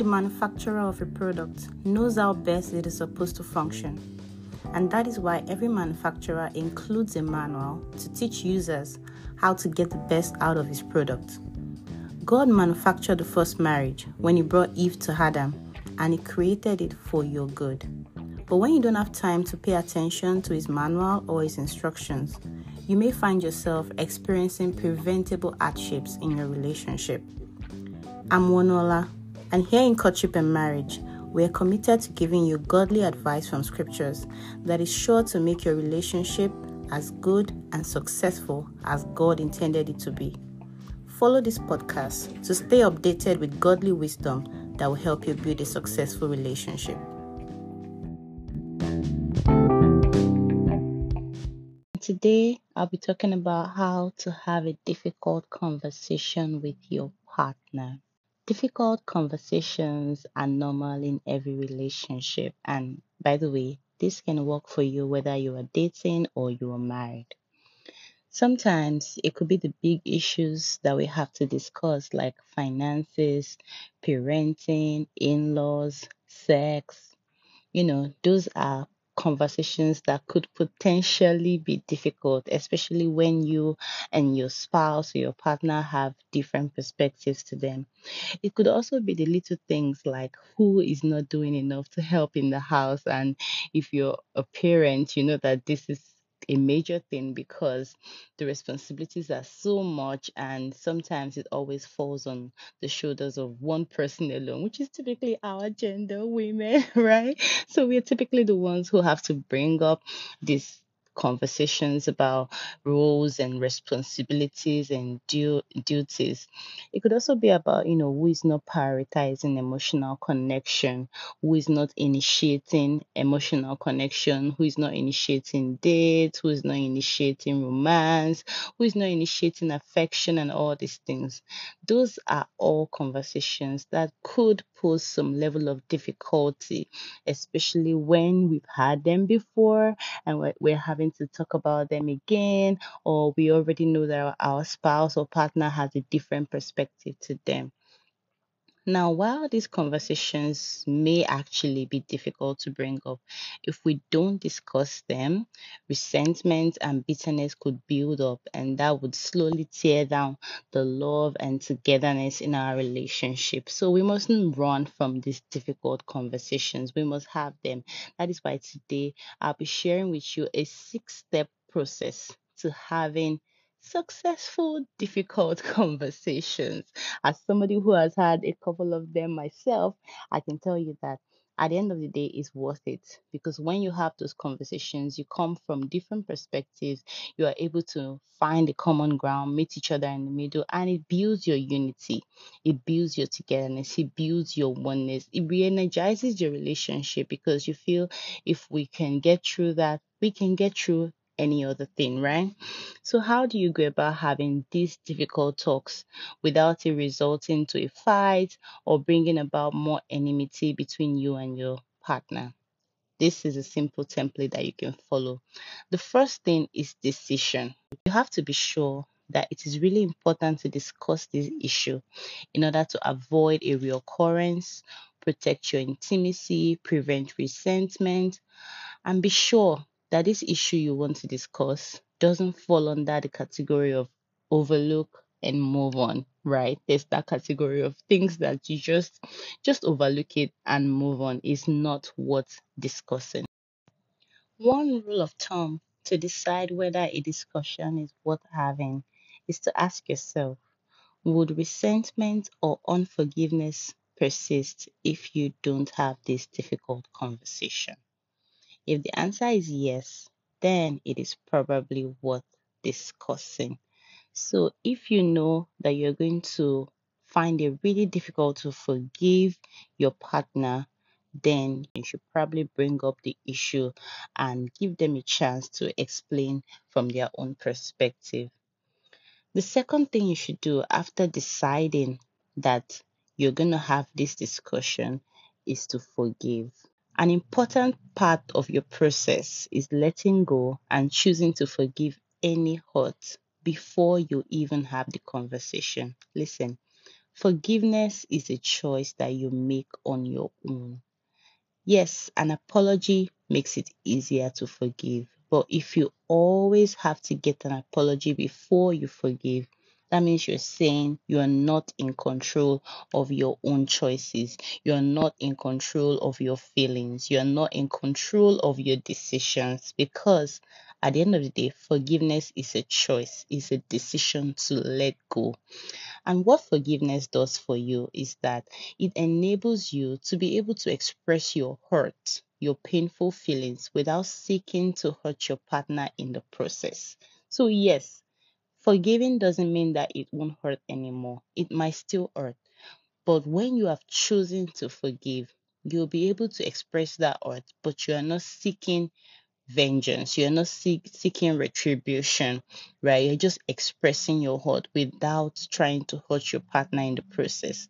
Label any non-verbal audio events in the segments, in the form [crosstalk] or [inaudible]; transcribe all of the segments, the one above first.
the manufacturer of a product knows how best it is supposed to function. And that is why every manufacturer includes a manual to teach users how to get the best out of his product. God manufactured the first marriage when he brought Eve to Adam and he created it for your good. But when you don't have time to pay attention to his manual or his instructions, you may find yourself experiencing preventable hardships in your relationship. I'm Wanola, and here in Courtship and Marriage, we are committed to giving you godly advice from scriptures that is sure to make your relationship as good and successful as God intended it to be. Follow this podcast to stay updated with godly wisdom that will help you build a successful relationship. Today, I'll be talking about how to have a difficult conversation with your partner. Difficult conversations are normal in every relationship, and by the way, this can work for you whether you are dating or you are married. Sometimes it could be the big issues that we have to discuss, like finances, parenting, in laws, sex. You know, those are conversations that could potentially be difficult, especially when you and your spouse or your partner have different perspectives to them. It could also be the little things like who is not doing enough to help in the house. And if you're a parent, you know that this is a major thing because the responsibilities are so much and sometimes it always falls on the shoulders of one person alone which is typically our gender women [laughs] right? So we're typically the ones who have to bring up this conversations about roles and responsibilities and du- duties. It could also be about, you know, who is not prioritizing emotional connection, who is not initiating emotional connection, who is not initiating dates, who is not initiating romance, who is not initiating affection, and all these things. Those are all conversations that could pose some level of difficulty, especially when we've had them before and we're, we're having to talk about them again, or we already know that our spouse or partner has a different perspective to them. Now, while these conversations may actually be difficult to bring up, if we don't discuss them, resentment and bitterness could build up, and that would slowly tear down the love and togetherness in our relationship. So, we mustn't run from these difficult conversations, we must have them. That is why today I'll be sharing with you a six step process to having successful, difficult [laughs] conversations. As somebody who has had a couple of them myself, I can tell you that at the end of the day it's worth it. Because when you have those conversations you come from different perspectives. You are able to find a common ground meet each other in the middle and it builds your unity. It builds your togetherness. It builds your oneness. It re-energizes your relationship because you feel if we can get through that we can get through any other thing, right? So, how do you go about having these difficult talks without it resulting to a fight or bringing about more enmity between you and your partner? This is a simple template that you can follow. The first thing is decision. You have to be sure that it is really important to discuss this issue in order to avoid a reoccurrence, protect your intimacy, prevent resentment, and be sure that this issue you want to discuss doesn't fall under the category of overlook and move on right? There's that category of things that you just just overlook it and move on is not worth discussing. One rule of thumb to decide whether a discussion is worth having is to ask yourself would resentment or unforgiveness persist if you don't have this difficult conversation if the answer is yes, then it is probably worth discussing. So if you know that you're going to find it really difficult to forgive your partner, then you should probably bring up the issue and give them a chance to explain from their own perspective. The second thing you should do after deciding that you're going to have this discussion is to forgive. An important part of your process is letting go and choosing to forgive any hurt before you even have the conversation. Listen, Forgiveness is a choice that you make on your own. Yes, an apology makes it easier to forgive. But if you always have to get an apology before you forgive, that means you're saying you are not in control of your own choices. You're not in control of your feelings. You're not in control of your decisions because at the end of the day, forgiveness is a choice, it's a decision to let go. And what forgiveness does for you is that it enables you to be able to express your hurt, your painful feelings without seeking to hurt your partner in the process. So, yes, forgiving doesn't mean that it won't hurt anymore. It might still hurt. But when you have chosen to forgive, you'll be able to express that hurt, but you are not seeking vengeance. You're not seek, seeking retribution, right? You're just expressing your hurt without trying to hurt your partner in the process.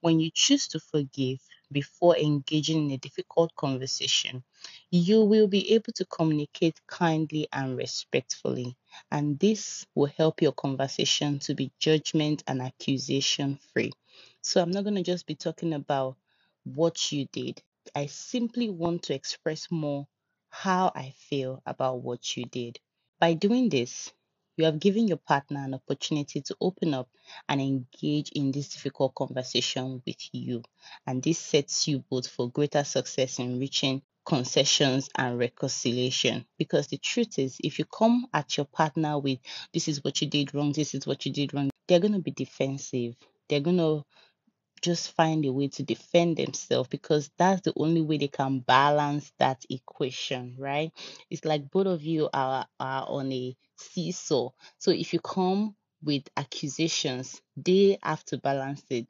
When you choose to forgive before engaging in a difficult conversation, you will be able to communicate kindly and respectfully. And this will help your conversation to be judgment and accusation free. So I'm not going to just be talking about what you did. I simply want to express more how I feel about what you did. By doing this, you have given your partner an opportunity to open up and engage in this difficult conversation with you. And this sets you both for greater success in reaching concessions and reconciliation. Because the truth is, if you come at your partner with, this is what you did wrong, this is what you did wrong, they're going to be defensive. They're going to just find a way to defend themselves because that's the only way they can balance that equation, right? It's like both of you are, are on a seesaw. So if you come with accusations, they have to balance it,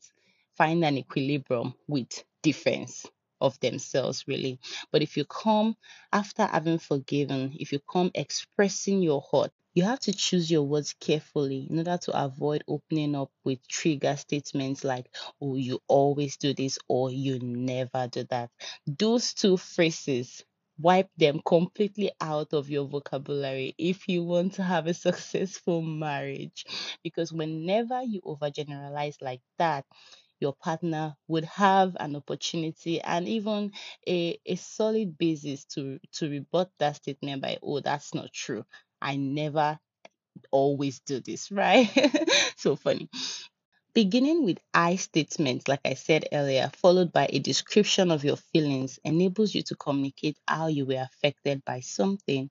find an equilibrium with defense of themselves, really. But if you come after having forgiven, if you come expressing your heart, you have to choose your words carefully in order to avoid opening up with trigger statements like, oh, you always do this or you never do that. Those two phrases, wipe them completely out of your vocabulary if you want to have a [laughs] successful marriage. Because whenever you overgeneralize like that, your partner would have an opportunity and even a, a solid basis to to rebut that statement by oh that's not true I never always do this, [laughs] right? so funny. Beginning with I statements, like I said earlier, followed by a description of your feelings, enables you to communicate how you were affected by something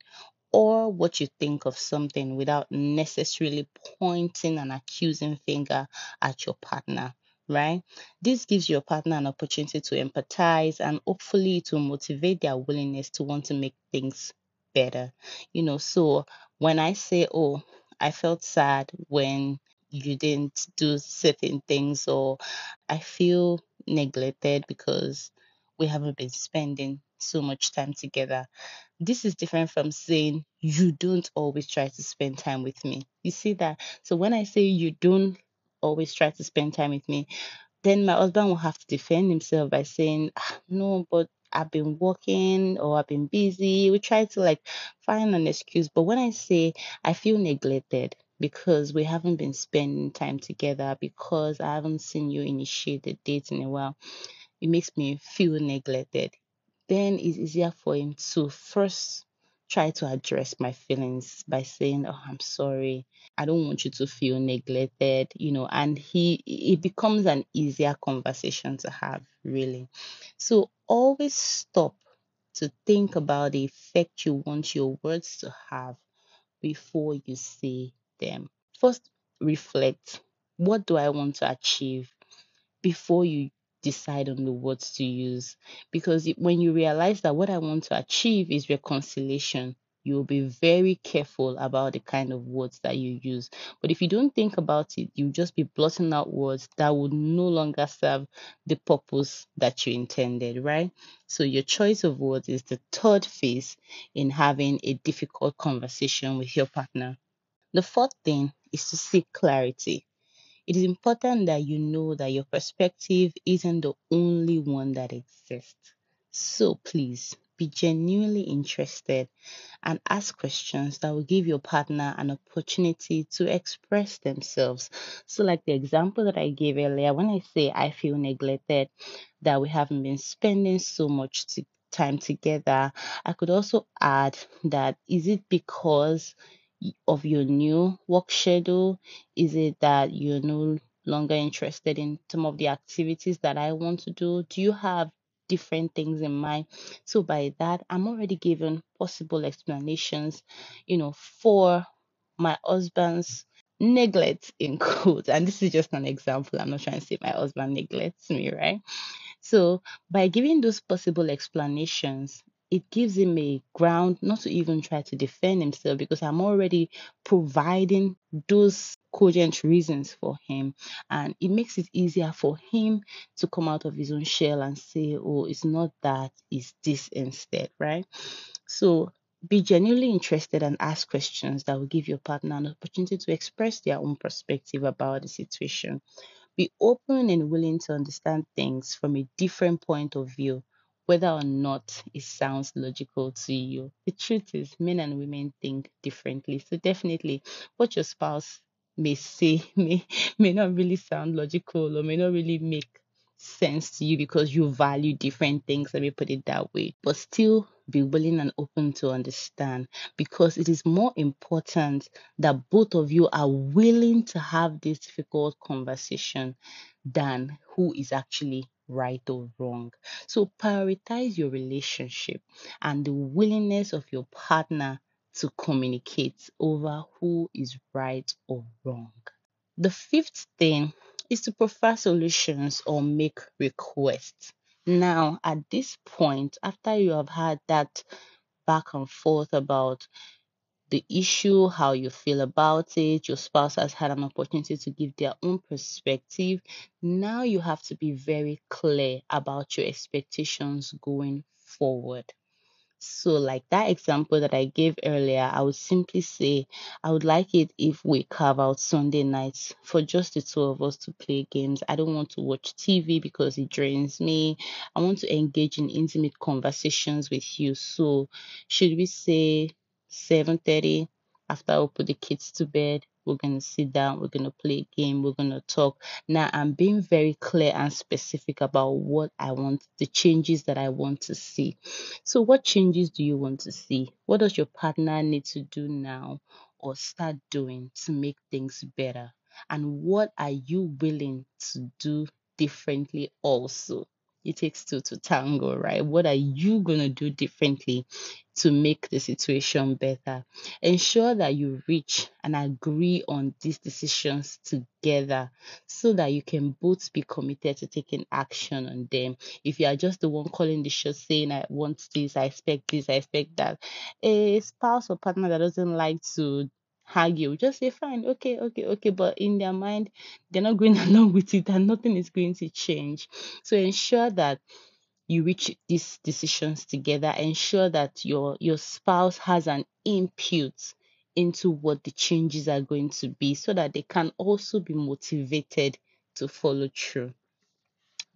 or what you think of something without necessarily pointing an accusing finger at your partner right? This gives your partner an opportunity to empathize and hopefully to motivate their willingness to want to make things better. You know, so when I say, oh, I felt sad when you didn't do certain things, or I feel neglected because we haven't been spending so much time together. This is different from saying you don't always try to spend time with me. You see that? So when I say you don't always try to spend time with me, then my husband will have to defend himself by saying, ah, no, but I've been working or I've been busy. We try to like find an excuse. But when I say I feel neglected because we haven't been spending time together, because I haven't seen you initiate the date in a while, it makes me feel neglected. Then it's easier for him to first try to address my feelings by saying, Oh, I'm sorry. I don't want you to feel neglected, you know, and he it becomes an easier conversation to have, really. So always stop to think about the effect you want your words to have before you say them. First, reflect. What do I want to achieve before you decide on the words to use? Because when you realize that what I want to achieve is reconciliation, you'll be very careful about the kind of words that you use. But if you don't think about it, you'll just be blotting out words that would no longer serve the purpose that you intended, right? So your choice of words is the third phase in having a difficult conversation with your partner. The fourth thing is to seek clarity. It is important that you know that your perspective isn't the only one that exists. So please be genuinely interested and ask questions that will give your partner an opportunity to express themselves. So, like the example that I gave earlier, when I say I feel neglected, that we haven't been spending so much to, time together, I could also add that is it because of your new work schedule? Is it that you're no longer interested in some of the activities that I want to do? Do you have different things in mind? So by that, I'm already given possible explanations, you know, for my husband's neglect in [laughs] quotes. And this is just an example. I'm not trying to say my husband neglects me, right? So by giving those possible explanations, it gives him a ground not to even try to defend himself because I'm already providing those cogent reasons for him. And it makes it easier for him to come out of his own shell and say, oh, it's not that, it's this instead, right? So be genuinely interested and ask questions that will give your partner an opportunity to express their own perspective about the situation. Be open and willing to understand things from a different point of view, whether or not it sounds logical to you. The truth is, men and women think differently. So, definitely, what your spouse may say [laughs] may, may not really sound logical or may not really make sense to you because you value different things, let me put it that way. But still be willing and open to understand because it is more important that both of you are willing to have this difficult conversation than who is actually right or wrong. So prioritize your relationship and the willingness of your partner to communicate over who is right or wrong. The fifth thing is to prefer solutions or make requests. Now, at this point, after you have had that back and forth about the issue, how you feel about it, your spouse has had an opportunity to give their own perspective. Now you have to be very clear about your expectations going forward. So, like that example that I gave earlier, I would simply say I would like it if we carve out Sunday nights for just the two of us to play games. I don't want to watch TV because it drains me. I want to engage in intimate conversations with you. So, should we say 7:30 after we put the kids to bed? We're going to sit down, we're going to play a game, we're going to talk. Now, I'm being very clear and specific about what I want, the changes that I want to see. So, what changes do you want to see? What does your partner need to do now or start doing to make things better? And what are you willing to do differently also? It takes two to tango, right? What are you going to do differently to make the situation better? Ensure that you reach and agree on these decisions together so that you can both be committed to taking action on them. If you are just the one calling the shots saying, I want this, I expect this, I expect that, a spouse or partner that doesn't like to argue. Just say, fine, okay, okay, okay. But in their mind, they're not going [laughs] along with it and nothing is going to change. So ensure that you reach these decisions together. Ensure that your your spouse has an input into what the changes are going to be so that they can also be motivated to follow through.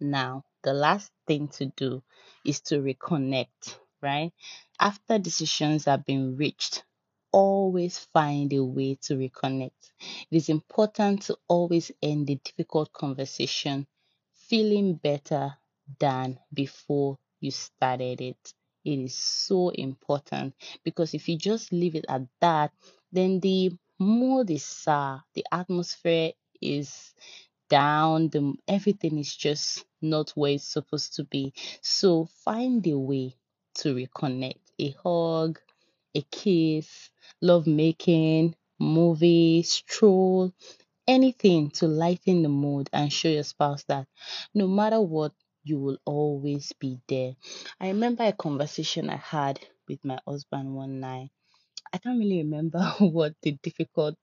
Now, the last thing to do is to reconnect, right? After decisions have been reached, always find a way to reconnect. It is important to always end the difficult conversation feeling better than before you started it. It is so important because if you just leave it at that, then the mood is sour, the atmosphere is down, the everything is just not where it's supposed to be. So find a way to reconnect. A hug, a kiss, love making, movie, stroll, anything to lighten the mood and show your spouse that no matter what, you will always be there. I remember a conversation I had with my husband one night. I can't really remember [laughs] what the difficult,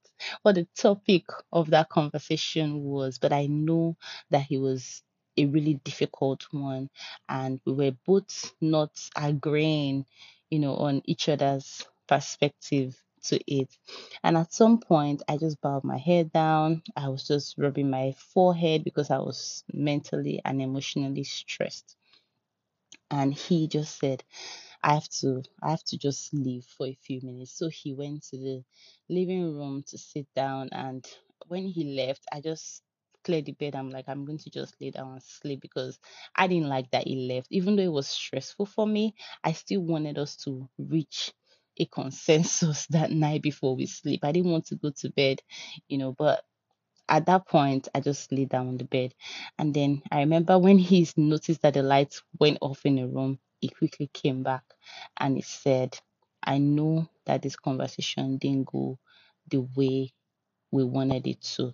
what the topic of that conversation was, but I know that he was a really difficult one, and we were both not agreeing, you know, on each other's perspective to it. And at some point, I just bowed my head down. I was just rubbing my forehead because I was mentally and emotionally stressed. And he just said, I have to I have to just leave for a few minutes. So he went to the living room to sit down and when he left, I just cleared the bed. I'm like, I'm going to just lay down and sleep because I didn't like that he left. Even though it was stressful for me, I still wanted us to reach a consensus [laughs] that night before we sleep. I didn't want to go to bed, you know, but at that point, I just lay down on the bed. And then I remember when he noticed that the lights went off in the room, he quickly came back and he said, I know that this conversation didn't go the way we wanted it to,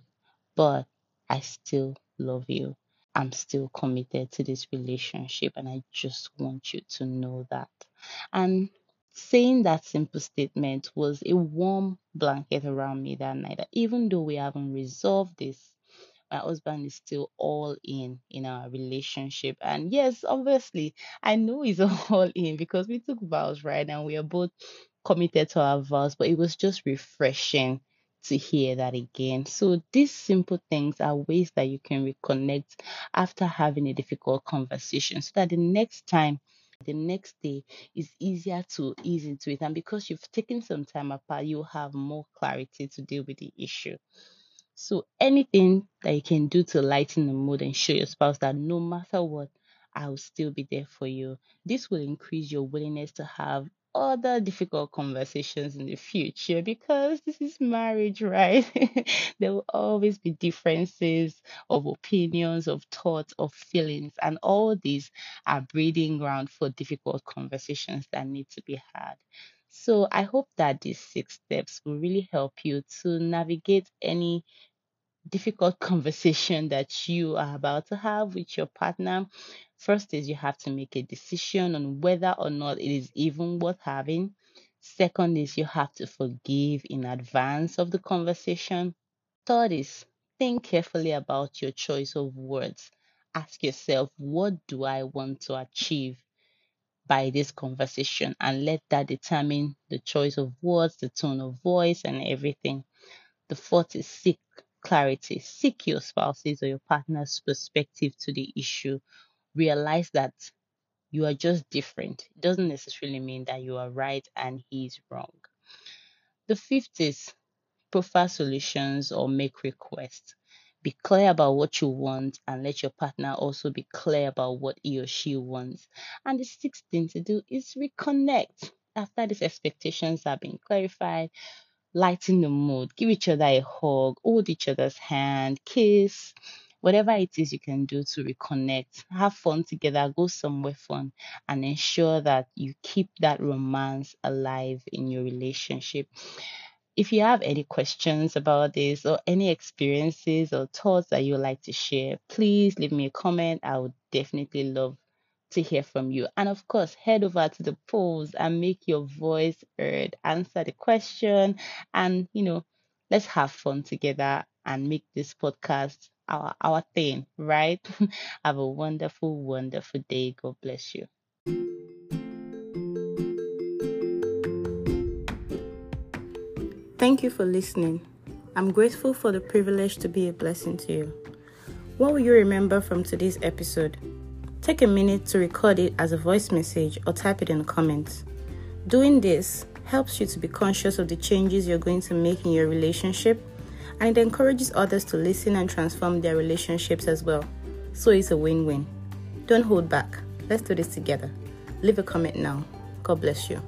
but I still love you. I'm still committed to this relationship, and I just want you to know that. And saying that simple statement was a warm blanket around me that night. That even though we haven't resolved this, my husband is still all in in our relationship. And yes, obviously, I know he's [laughs] all in because we took vows, right? And we are both committed to our vows, but it was just refreshing to hear that again. So these simple things are ways that you can reconnect after having a difficult conversation so that the next time the next day is easier to ease into it. And because you've taken some time apart, you have more clarity to deal with the issue. So anything that you can do to lighten the mood and show your spouse that no matter what, I will still be there for you. This will increase your willingness to have other difficult conversations in the future because this is marriage, right? [laughs] there will always be differences of opinions, of thoughts, of feelings, and all these are breeding ground for difficult conversations that need to be had. So I hope that these six steps will really help you to navigate any difficult [laughs] conversation that you are about to have with your partner. First is you have to make a decision on whether or not it is even worth having. Second is you have to forgive in advance of the conversation. Third is think carefully about your choice of words. Ask yourself, what do I want to achieve by this conversation? And let that determine the choice of words, the tone of voice, and everything. The fourth is seek clarity. Seek your spouse's or your partner's perspective to the issue. Realize that you are just different. It doesn't necessarily mean that you are right and he's wrong. The fifth is prefer solutions or make requests. Be clear about what you want and let your partner also be clear about what he or she wants. And the sixth thing to do is reconnect. After these expectations have been clarified, lighten the mood, give each other a hug, hold each other's hand, kiss, whatever it is you can do to reconnect, have fun together, go somewhere fun, and ensure that you keep that romance alive in your relationship. If you have any questions about this or any experiences or thoughts that you'd like to share, please leave me a comment. I would definitely love to hear from you. And of course, head over to the polls and make your voice heard, answer the question, and you know, let's have fun together and make this podcast our our thing, right? [laughs] have a wonderful, wonderful day. God bless you. Thank you for listening. I'm grateful for the privilege to be a blessing to you. What will you remember from today's episode? Take a minute to record it as a voice message or type it in the comments. Doing this helps you to be conscious of the changes you're going to make in your relationship and it encourages others to listen and transform their relationships as well. So it's a win win. Don't hold back. Let's do this together. Leave a comment now. God bless you.